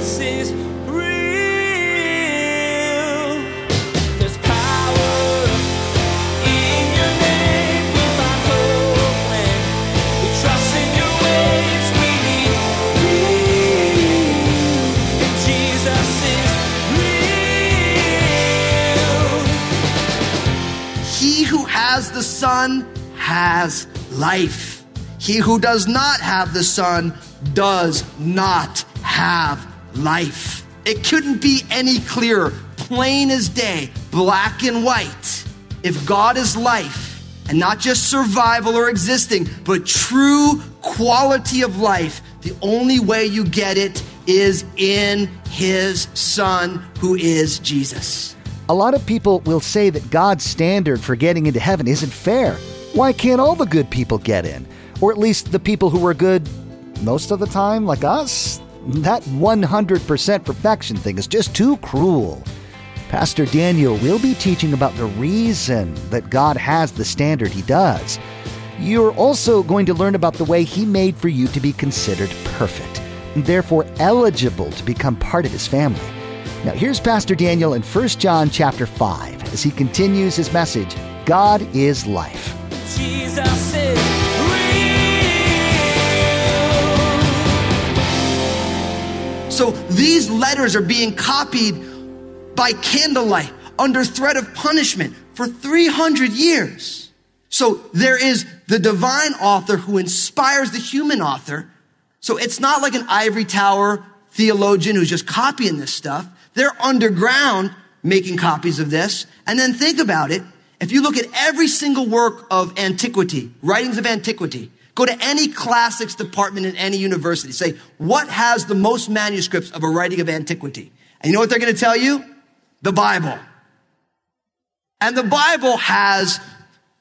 Son has the Son has life. He who does not have the Son does not have life. It couldn't be any clearer, plain as day, black and white. If God is life, and not just survival or existing, but true quality of life, the only way you get it is in His Son, who is Jesus. A lot of people will say that God's standard for getting into heaven isn't fair. Why can't all the good people get in? Or at least the people who are good most of the time, like us? That 100% perfection thing is just too cruel. Pastor Daniel will be teaching about the reason that God has the standard he does. You're also going to learn about the way he made for you to be considered perfect, and therefore eligible to become part of his family. Now here's Pastor Daniel in 1 John chapter 5 as he continues his message, God is life. Jesus So these letters are being copied by candlelight under threat of punishment for 300 years. So there is the divine author who inspires the human author. So it's not like an ivory tower theologian who's just copying this stuff. They're underground making copies of this. And then think about it. If you look at every single work of antiquity, writings of antiquity, go to any classics department in any university, say, what has the most manuscripts of a writing of antiquity? And you know what they're going to tell you? The Bible. And the Bible has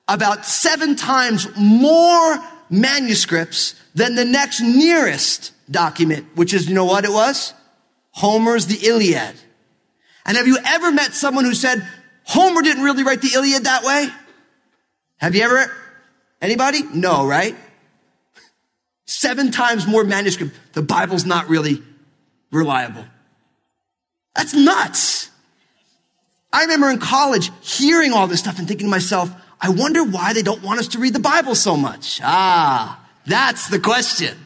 about seven times more manuscripts than the next nearest document, which is, you know what it was? Homer's The Iliad. And have you ever met someone who said, Homer didn't really write the Iliad that way? Have you ever? Anybody? No, right? Seven times more manuscript. The Bible's not really reliable. That's nuts. I remember in college hearing all this stuff and thinking to myself, I wonder why they don't want us to read the Bible so much. Ah, that's the question.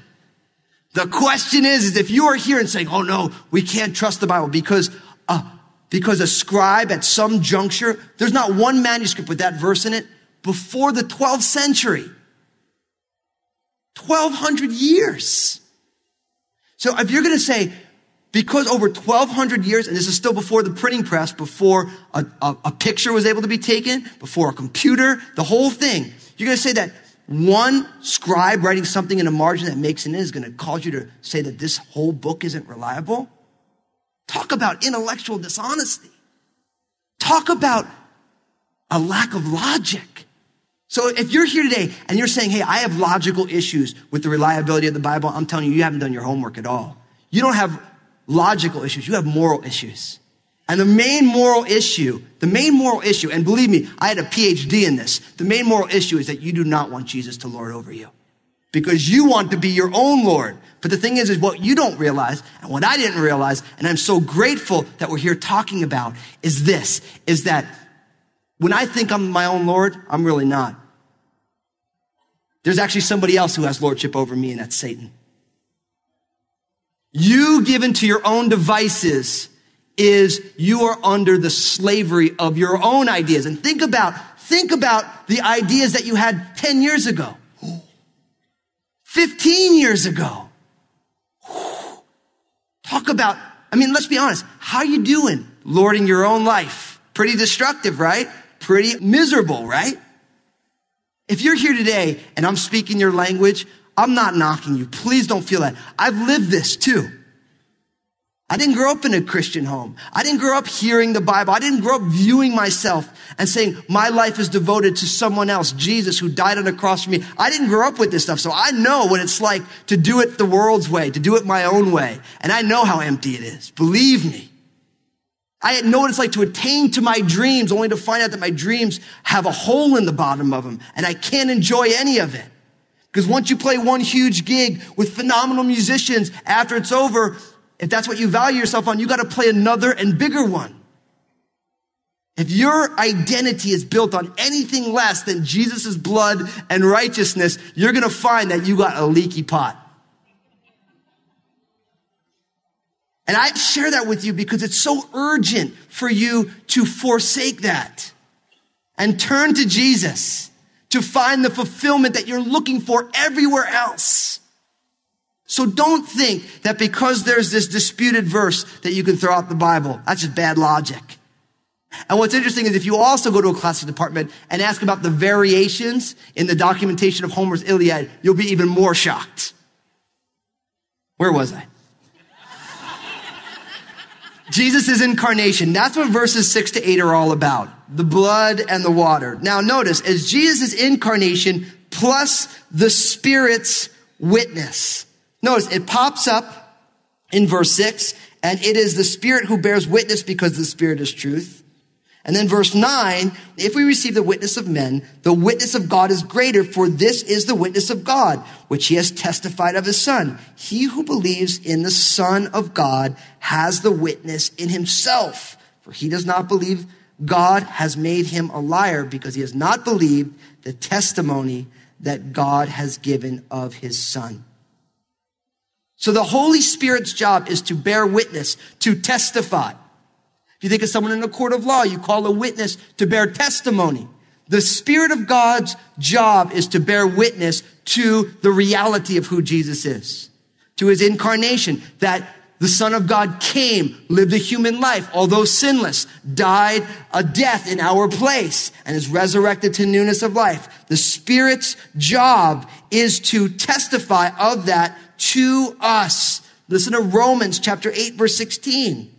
The question is, is if you are here and saying, oh no, we can't trust the Bible because, uh, because a scribe at some juncture, there's not one manuscript with that verse in it before the 12th century. 1200 years. So if you're going to say, because over 1200 years, and this is still before the printing press, before a, a, a picture was able to be taken, before a computer, the whole thing, you're going to say that one scribe writing something in a margin that makes in is going to cause you to say that this whole book isn't reliable? Talk about intellectual dishonesty. Talk about a lack of logic. So if you're here today and you're saying, hey, I have logical issues with the reliability of the Bible, I'm telling you, you haven't done your homework at all. You don't have logical issues, you have moral issues. And the main moral issue, the main moral issue, and believe me, I had a PhD in this. The main moral issue is that you do not want Jesus to lord over you because you want to be your own Lord. But the thing is, is what you don't realize and what I didn't realize, and I'm so grateful that we're here talking about is this, is that when I think I'm my own Lord, I'm really not. There's actually somebody else who has lordship over me, and that's Satan. You given to your own devices is you are under the slavery of your own ideas. And think about, think about the ideas that you had 10 years ago, 15 years ago. Talk about, I mean, let's be honest. How you doing lording your own life? Pretty destructive, right? Pretty miserable, right? If you're here today and I'm speaking your language, I'm not knocking you. Please don't feel that. I've lived this too. I didn't grow up in a Christian home. I didn't grow up hearing the Bible. I didn't grow up viewing myself and saying, my life is devoted to someone else, Jesus, who died on the cross for me. I didn't grow up with this stuff. So I know what it's like to do it the world's way, to do it my own way. And I know how empty it is. Believe me. I know what it's like to attain to my dreams only to find out that my dreams have a hole in the bottom of them and I can't enjoy any of it. Because once you play one huge gig with phenomenal musicians, after it's over, if that's what you value yourself on, you got to play another and bigger one. If your identity is built on anything less than Jesus' blood and righteousness, you're going to find that you got a leaky pot. And I share that with you because it's so urgent for you to forsake that and turn to Jesus to find the fulfillment that you're looking for everywhere else. So don't think that because there's this disputed verse that you can throw out the Bible. That's just bad logic. And what's interesting is if you also go to a classic department and ask about the variations in the documentation of Homer's Iliad, you'll be even more shocked. Where was I? Jesus' incarnation. That's what verses six to eight are all about. The blood and the water. Now notice, as Jesus' incarnation plus the Spirit's witness. Notice, it pops up in verse six, and it is the Spirit who bears witness because the Spirit is truth. And then verse nine, if we receive the witness of men, the witness of God is greater, for this is the witness of God, which he has testified of his son. He who believes in the son of God has the witness in himself, for he does not believe God has made him a liar because he has not believed the testimony that God has given of his son. So the Holy Spirit's job is to bear witness, to testify. You think of someone in a court of law, you call a witness to bear testimony. The Spirit of God's job is to bear witness to the reality of who Jesus is, to his incarnation, that the Son of God came, lived a human life, although sinless, died a death in our place, and is resurrected to newness of life. The Spirit's job is to testify of that to us. Listen to Romans chapter 8, verse 16.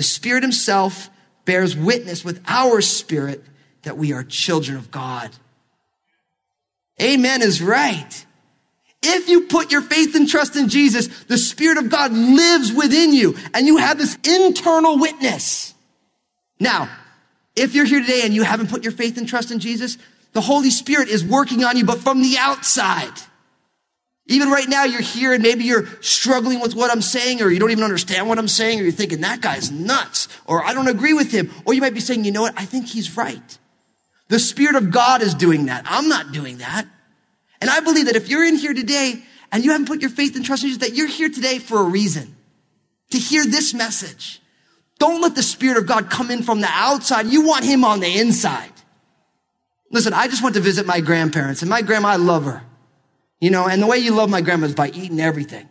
The Spirit Himself bears witness with our spirit that we are children of God. Amen is right. If you put your faith and trust in Jesus, the Spirit of God lives within you and you have this internal witness. Now, if you're here today and you haven't put your faith and trust in Jesus, the Holy Spirit is working on you, but from the outside. Even right now, you're here and maybe you're struggling with what I'm saying, or you don't even understand what I'm saying, or you're thinking, that guy's nuts, or I don't agree with him. Or you might be saying, you know what? I think he's right. The Spirit of God is doing that. I'm not doing that. And I believe that if you're in here today and you haven't put your faith and trust in Jesus, that you're here today for a reason. To hear this message. Don't let the Spirit of God come in from the outside. You want Him on the inside. Listen, I just went to visit my grandparents and my grandma, I love her. You know, and the way you love my grandma is by eating everything.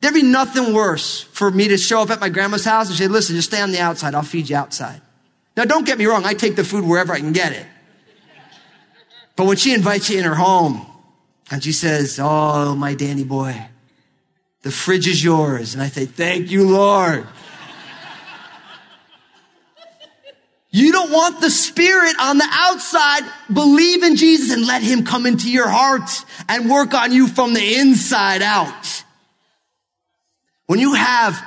There'd be nothing worse for me to show up at my grandma's house and say, listen, just stay on the outside. I'll feed you outside. Now, don't get me wrong. I take the food wherever I can get it. But when she invites you in her home and she says, Oh, my Danny boy, the fridge is yours. And I say, Thank you, Lord. You don't want the spirit on the outside. Believe in Jesus and let him come into your heart and work on you from the inside out. When you have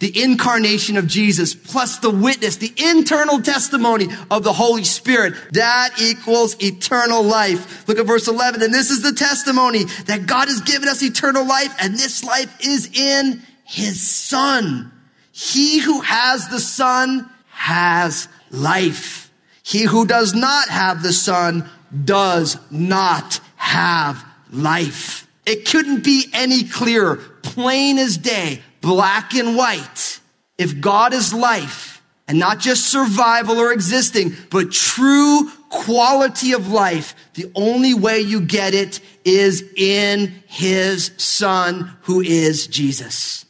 the incarnation of Jesus plus the witness, the internal testimony of the Holy Spirit, that equals eternal life. Look at verse 11. And this is the testimony that God has given us eternal life and this life is in his son. He who has the son has life. He who does not have the son does not have life. It couldn't be any clearer, plain as day, black and white. If God is life and not just survival or existing, but true quality of life, the only way you get it is in his son who is Jesus.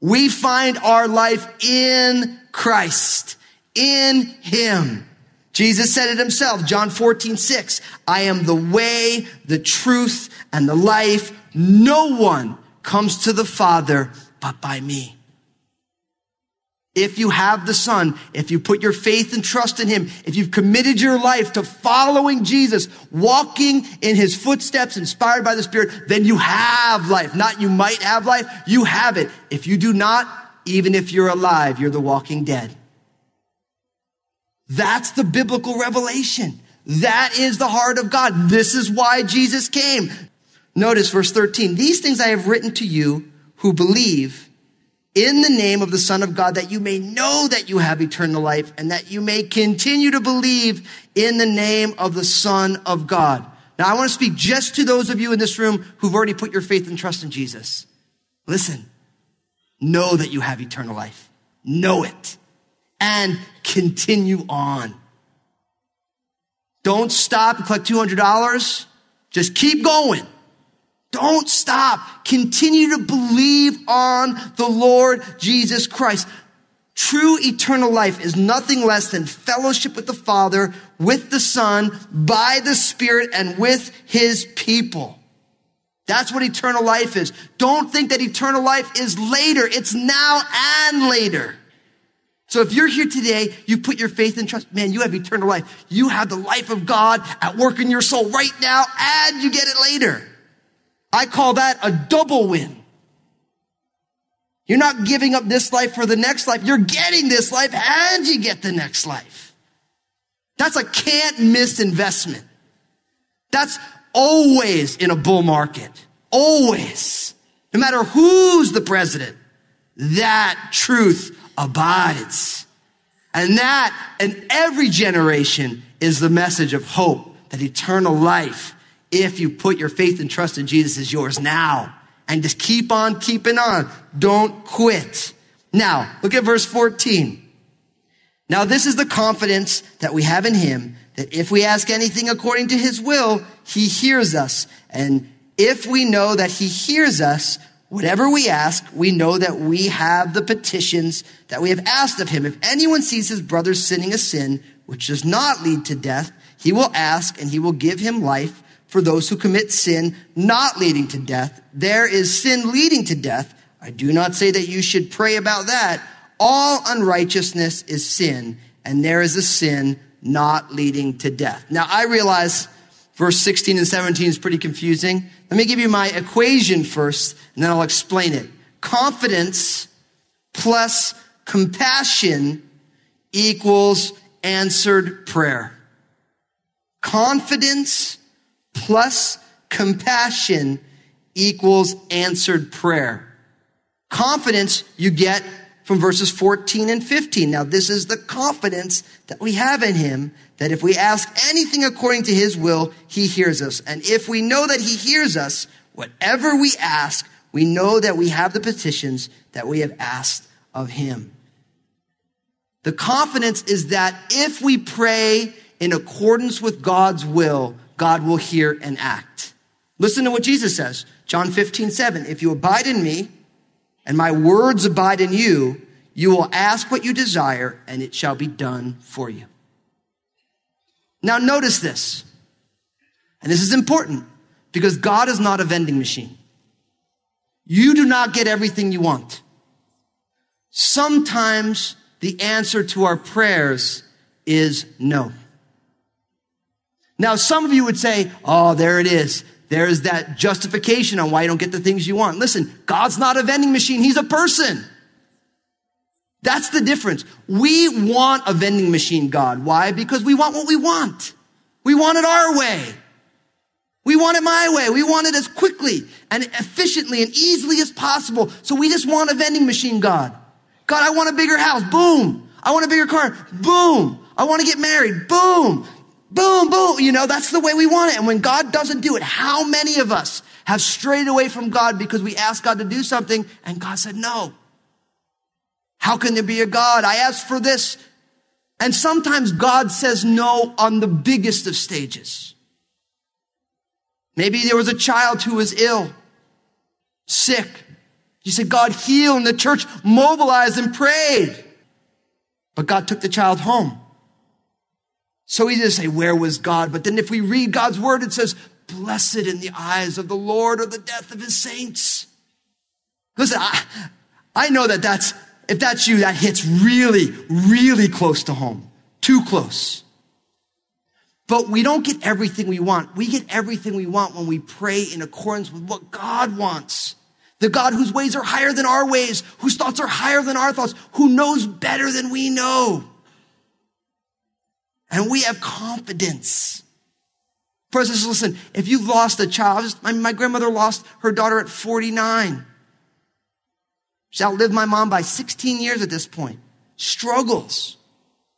We find our life in Christ in him. Jesus said it himself, John 14, 6. I am the way, the truth, and the life. No one comes to the Father but by me. If you have the Son, if you put your faith and trust in Him, if you've committed your life to following Jesus, walking in His footsteps, inspired by the Spirit, then you have life. Not you might have life, you have it. If you do not, even if you're alive, you're the walking dead. That's the biblical revelation. That is the heart of God. This is why Jesus came. Notice verse 13. These things I have written to you who believe in the name of the Son of God that you may know that you have eternal life and that you may continue to believe in the name of the Son of God. Now, I want to speak just to those of you in this room who've already put your faith and trust in Jesus. Listen, know that you have eternal life. Know it and continue on. Don't stop and collect $200. Just keep going. Don't stop. Continue to believe on the Lord Jesus Christ. True eternal life is nothing less than fellowship with the Father, with the Son, by the Spirit, and with His people. That's what eternal life is. Don't think that eternal life is later. It's now and later. So if you're here today, you put your faith and trust, man, you have eternal life. You have the life of God at work in your soul right now, and you get it later. I call that a double win. You're not giving up this life for the next life. You're getting this life and you get the next life. That's a can't miss investment. That's always in a bull market. Always. No matter who's the president, that truth abides. And that in every generation is the message of hope that eternal life if you put your faith and trust in Jesus is yours now. And just keep on keeping on. Don't quit. Now, look at verse 14. Now, this is the confidence that we have in him that if we ask anything according to his will, he hears us. And if we know that he hears us, whatever we ask, we know that we have the petitions that we have asked of him. If anyone sees his brother sinning a sin which does not lead to death, he will ask and he will give him life for those who commit sin not leading to death. There is sin leading to death. I do not say that you should pray about that. All unrighteousness is sin, and there is a sin not leading to death. Now, I realize verse 16 and 17 is pretty confusing. Let me give you my equation first, and then I'll explain it. Confidence plus compassion equals answered prayer. Confidence plus compassion equals answered prayer. Confidence you get from verses 14 and 15. Now, this is the confidence that we have in him that if we ask anything according to his will, he hears us. And if we know that he hears us, whatever we ask, we know that we have the petitions that we have asked of him. The confidence is that if we pray in accordance with God's will, God will hear and act. Listen to what Jesus says. John 15, 7. If you abide in me and my words abide in you, you will ask what you desire and it shall be done for you. Now notice this. And this is important because God is not a vending machine. You do not get everything you want. Sometimes the answer to our prayers is no. Now, some of you would say, oh, there it is. There's that justification on why you don't get the things you want. Listen, God's not a vending machine. He's a person. That's the difference. We want a vending machine God. Why? Because we want what we want. We want it our way. We want it my way. We want it as quickly and efficiently and easily as possible. So we just want a vending machine God. God, I want a bigger house. Boom. I want a bigger car. Boom. I want to get married. Boom. Boom, boom. You know, that's the way we want it. And when God doesn't do it, how many of us have strayed away from God because we asked God to do something and God said no? How can there be a God? I asked for this. And sometimes God says no on the biggest of stages. Maybe there was a child who was ill, sick. You said, God heal, and the church mobilized and prayed. But God took the child home. So easy to say, where was God? But then if we read God's word, it says, blessed in the eyes of the Lord are the death of his saints. Listen, I, I know that that's, if that's you, that hits really, really close to home. Too close. But we don't get everything we want. We get everything we want when we pray in accordance with what God wants. The God whose ways are higher than our ways, whose thoughts are higher than our thoughts, who knows better than we know. And we have confidence. Brothers, listen, if you've lost a child, my, my grandmother lost her daughter at 49. She outlived my mom by 16 years at this point. Struggles.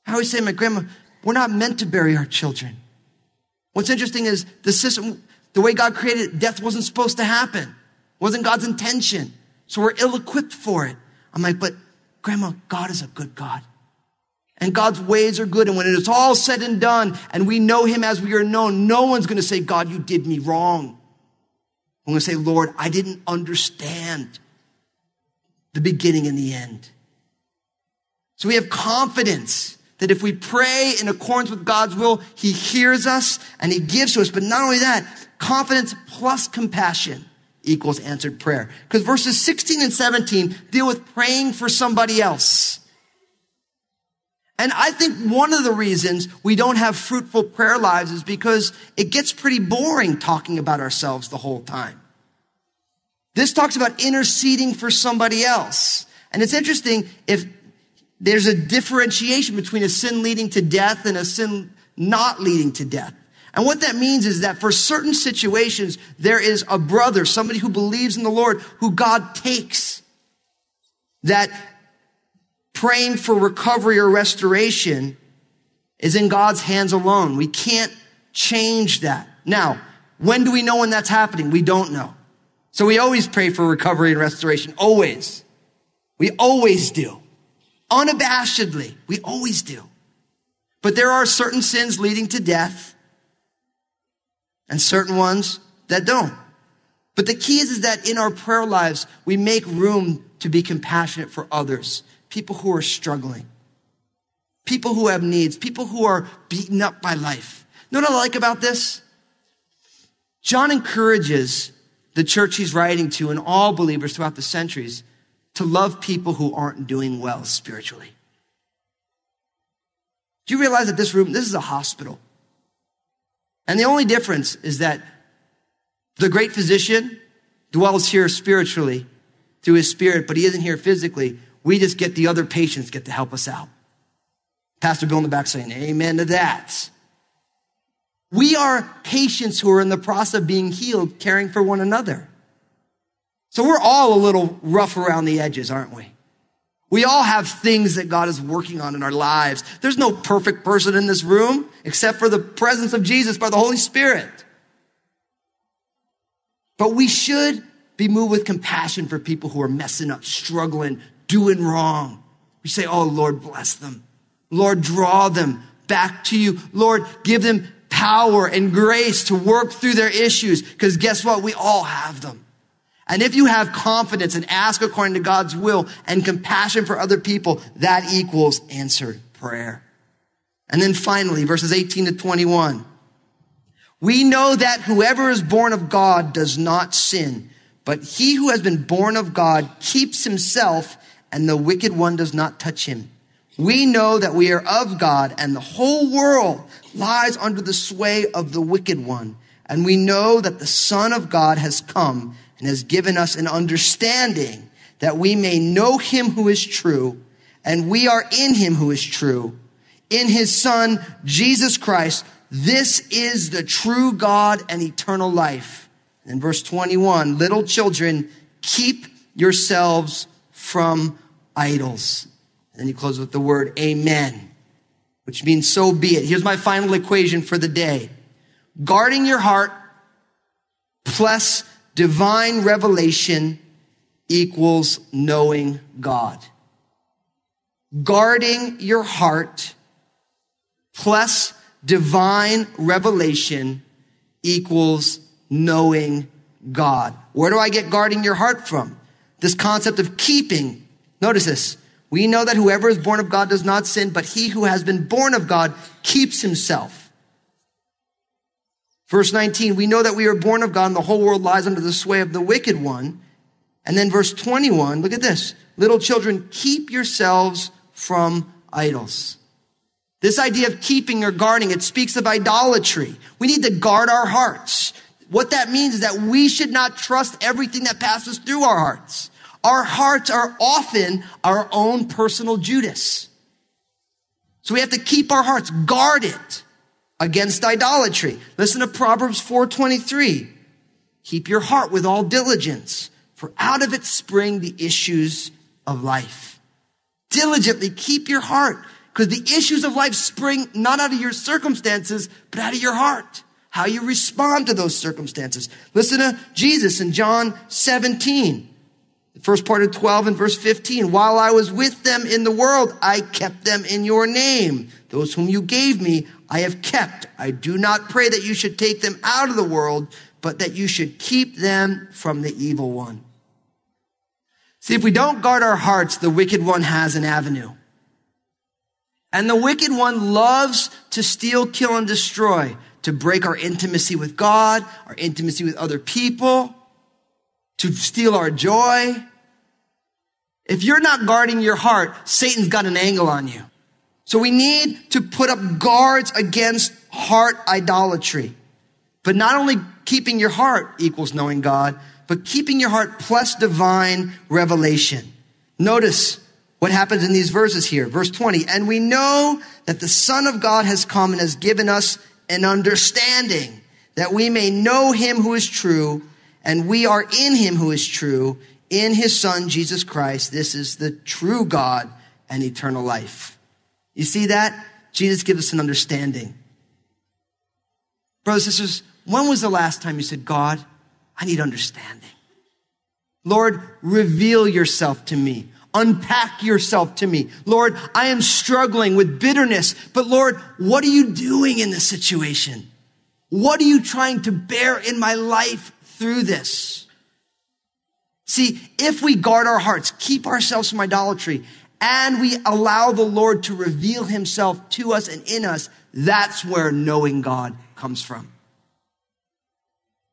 I always say my grandma, we're not meant to bury our children. What's interesting is the system, the way God created it, death wasn't supposed to happen. wasn't God's intention. So we're ill equipped for it. I'm like, but grandma, God is a good God. And God's ways are good. And when it is all said and done and we know him as we are known, no one's going to say, God, you did me wrong. I'm going to say, Lord, I didn't understand the beginning and the end. So we have confidence that if we pray in accordance with God's will, He hears us and He gives to us. But not only that, confidence plus compassion equals answered prayer. Because verses 16 and 17 deal with praying for somebody else. And I think one of the reasons we don't have fruitful prayer lives is because it gets pretty boring talking about ourselves the whole time. This talks about interceding for somebody else. And it's interesting if there's a differentiation between a sin leading to death and a sin not leading to death. And what that means is that for certain situations, there is a brother, somebody who believes in the Lord, who God takes. That praying for recovery or restoration is in God's hands alone. We can't change that. Now, when do we know when that's happening? We don't know. So we always pray for recovery and restoration. Always. We always do. Unabashedly. We always do. But there are certain sins leading to death and certain ones that don't. But the key is, is that in our prayer lives, we make room to be compassionate for others people who are struggling, people who have needs, people who are beaten up by life. You know what I like about this? John encourages the church he's writing to and all believers throughout the centuries to love people who aren't doing well spiritually. Do you realize that this room, this is a hospital? And the only difference is that the great physician dwells here spiritually through his spirit, but he isn't here physically. We just get the other patients get to help us out. Pastor Bill in the back saying, Amen to that. We are patients who are in the process of being healed, caring for one another. So we're all a little rough around the edges, aren't we? We all have things that God is working on in our lives. There's no perfect person in this room except for the presence of Jesus by the Holy Spirit. But we should be moved with compassion for people who are messing up, struggling, doing wrong. We say, Oh, Lord, bless them. Lord, draw them back to you. Lord, give them power and grace to work through their issues. Because guess what? We all have them. And if you have confidence and ask according to God's will and compassion for other people, that equals answered prayer. And then finally, verses 18 to 21. We know that whoever is born of God does not sin, but he who has been born of God keeps himself and the wicked one does not touch him. We know that we are of God and the whole world lies under the sway of the wicked one. And we know that the son of God has come and has given us an understanding that we may know him who is true and we are in him who is true in his son, Jesus Christ. This is the true God and eternal life. In verse 21, little children, keep yourselves from idols. And then he closes with the word amen, which means so be it. Here's my final equation for the day. Guarding your heart plus divine revelation equals knowing God. Guarding your heart plus divine revelation equals knowing God. Where do I get guarding your heart from? This concept of keeping Notice this. We know that whoever is born of God does not sin, but he who has been born of God keeps himself. Verse 19, we know that we are born of God and the whole world lies under the sway of the wicked one. And then verse 21, look at this. Little children, keep yourselves from idols. This idea of keeping or guarding, it speaks of idolatry. We need to guard our hearts. What that means is that we should not trust everything that passes through our hearts. Our hearts are often our own personal Judas. So we have to keep our hearts guarded against idolatry. Listen to Proverbs 4:23. Keep your heart with all diligence, for out of it spring the issues of life. Diligently keep your heart because the issues of life spring not out of your circumstances, but out of your heart. How you respond to those circumstances. Listen to Jesus in John 17. First part of 12 and verse 15. While I was with them in the world, I kept them in your name. Those whom you gave me, I have kept. I do not pray that you should take them out of the world, but that you should keep them from the evil one. See, if we don't guard our hearts, the wicked one has an avenue. And the wicked one loves to steal, kill, and destroy, to break our intimacy with God, our intimacy with other people, to steal our joy. If you're not guarding your heart, Satan's got an angle on you. So we need to put up guards against heart idolatry. But not only keeping your heart equals knowing God, but keeping your heart plus divine revelation. Notice what happens in these verses here. Verse 20. And we know that the Son of God has come and has given us an understanding that we may know him who is true and we are in him who is true in his son Jesus Christ. This is the true God and eternal life. You see that? Jesus gives us an understanding. Brothers and sisters, when was the last time you said, God, I need understanding? Lord, reveal yourself to me. Unpack yourself to me. Lord, I am struggling with bitterness, but Lord, what are you doing in this situation? What are you trying to bear in my life through this? See, if we guard our hearts, keep ourselves from idolatry, and we allow the Lord to reveal himself to us and in us, that's where knowing God comes from.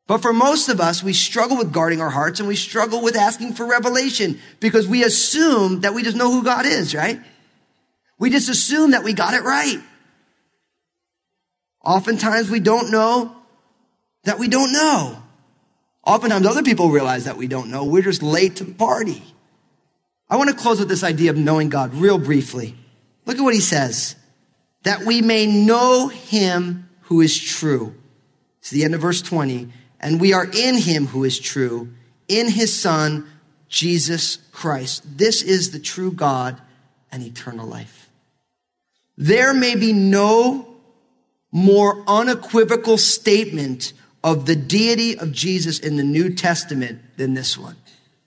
But for most of us, we struggle with guarding our hearts and we struggle with asking for revelation because we assume that we just know who God is, right? We just assume that we got it right. Oftentimes we don't know that we don't know. Oftentimes other people realize that we don't know. We're just late to the party. I want to close with this idea of knowing God real briefly. Look at what he says. That we may know him who is true. It's the end of verse 20 and we are in him who is true, in his son, Jesus Christ. This is the true God and eternal life. There may be no more unequivocal statement of the deity of Jesus in the New Testament than this one.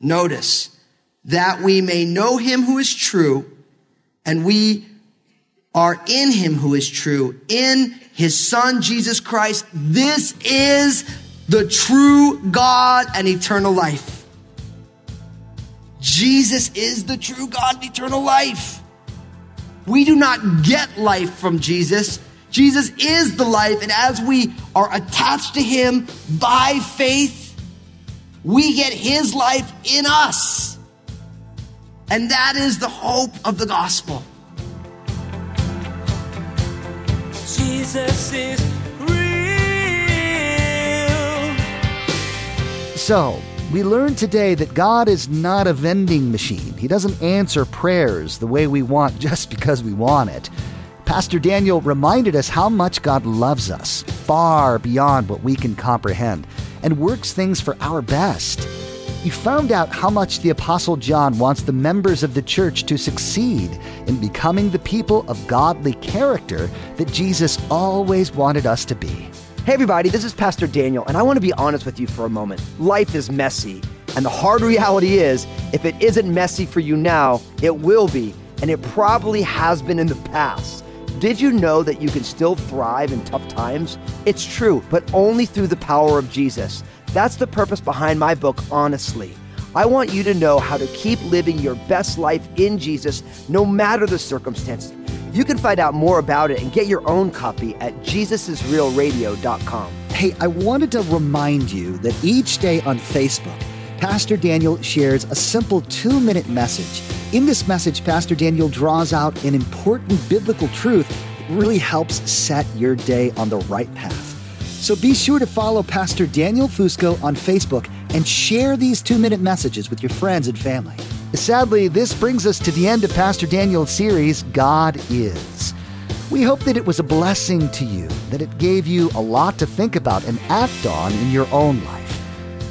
Notice that we may know him who is true and we are in him who is true, in his son, Jesus Christ. This is the true God and eternal life. Jesus is the true God and eternal life. We do not get life from Jesus. Jesus is the life, and as we are attached to Him by faith, we get His life in us. And that is the hope of the gospel. Jesus is real. So, we learned today that God is not a vending machine. He doesn't answer prayers the way we want just because we want it. Pastor Daniel reminded us how much God loves us, far beyond what we can comprehend, and works things for our best. You found out how much the Apostle John wants the members of the church to succeed in becoming the people of godly character that Jesus always wanted us to be. Hey, everybody, this is Pastor Daniel, and I want to be honest with you for a moment. Life is messy, and the hard reality is if it isn't messy for you now, it will be, and it probably has been in the past. Did you know that you can still thrive in tough times? It's true, but only through the power of Jesus. That's the purpose behind my book, Honestly. I want you to know how to keep living your best life in Jesus no matter the circumstances. You can find out more about it and get your own copy at jesusisrealradio.com. Hey, I wanted to remind you that each day on Facebook, Pastor Daniel shares a simple two minute message. In this message, Pastor Daniel draws out an important biblical truth that really helps set your day on the right path. So be sure to follow Pastor Daniel Fusco on Facebook and share these two minute messages with your friends and family. Sadly, this brings us to the end of Pastor Daniel's series, God Is. We hope that it was a blessing to you, that it gave you a lot to think about and act on in your own life.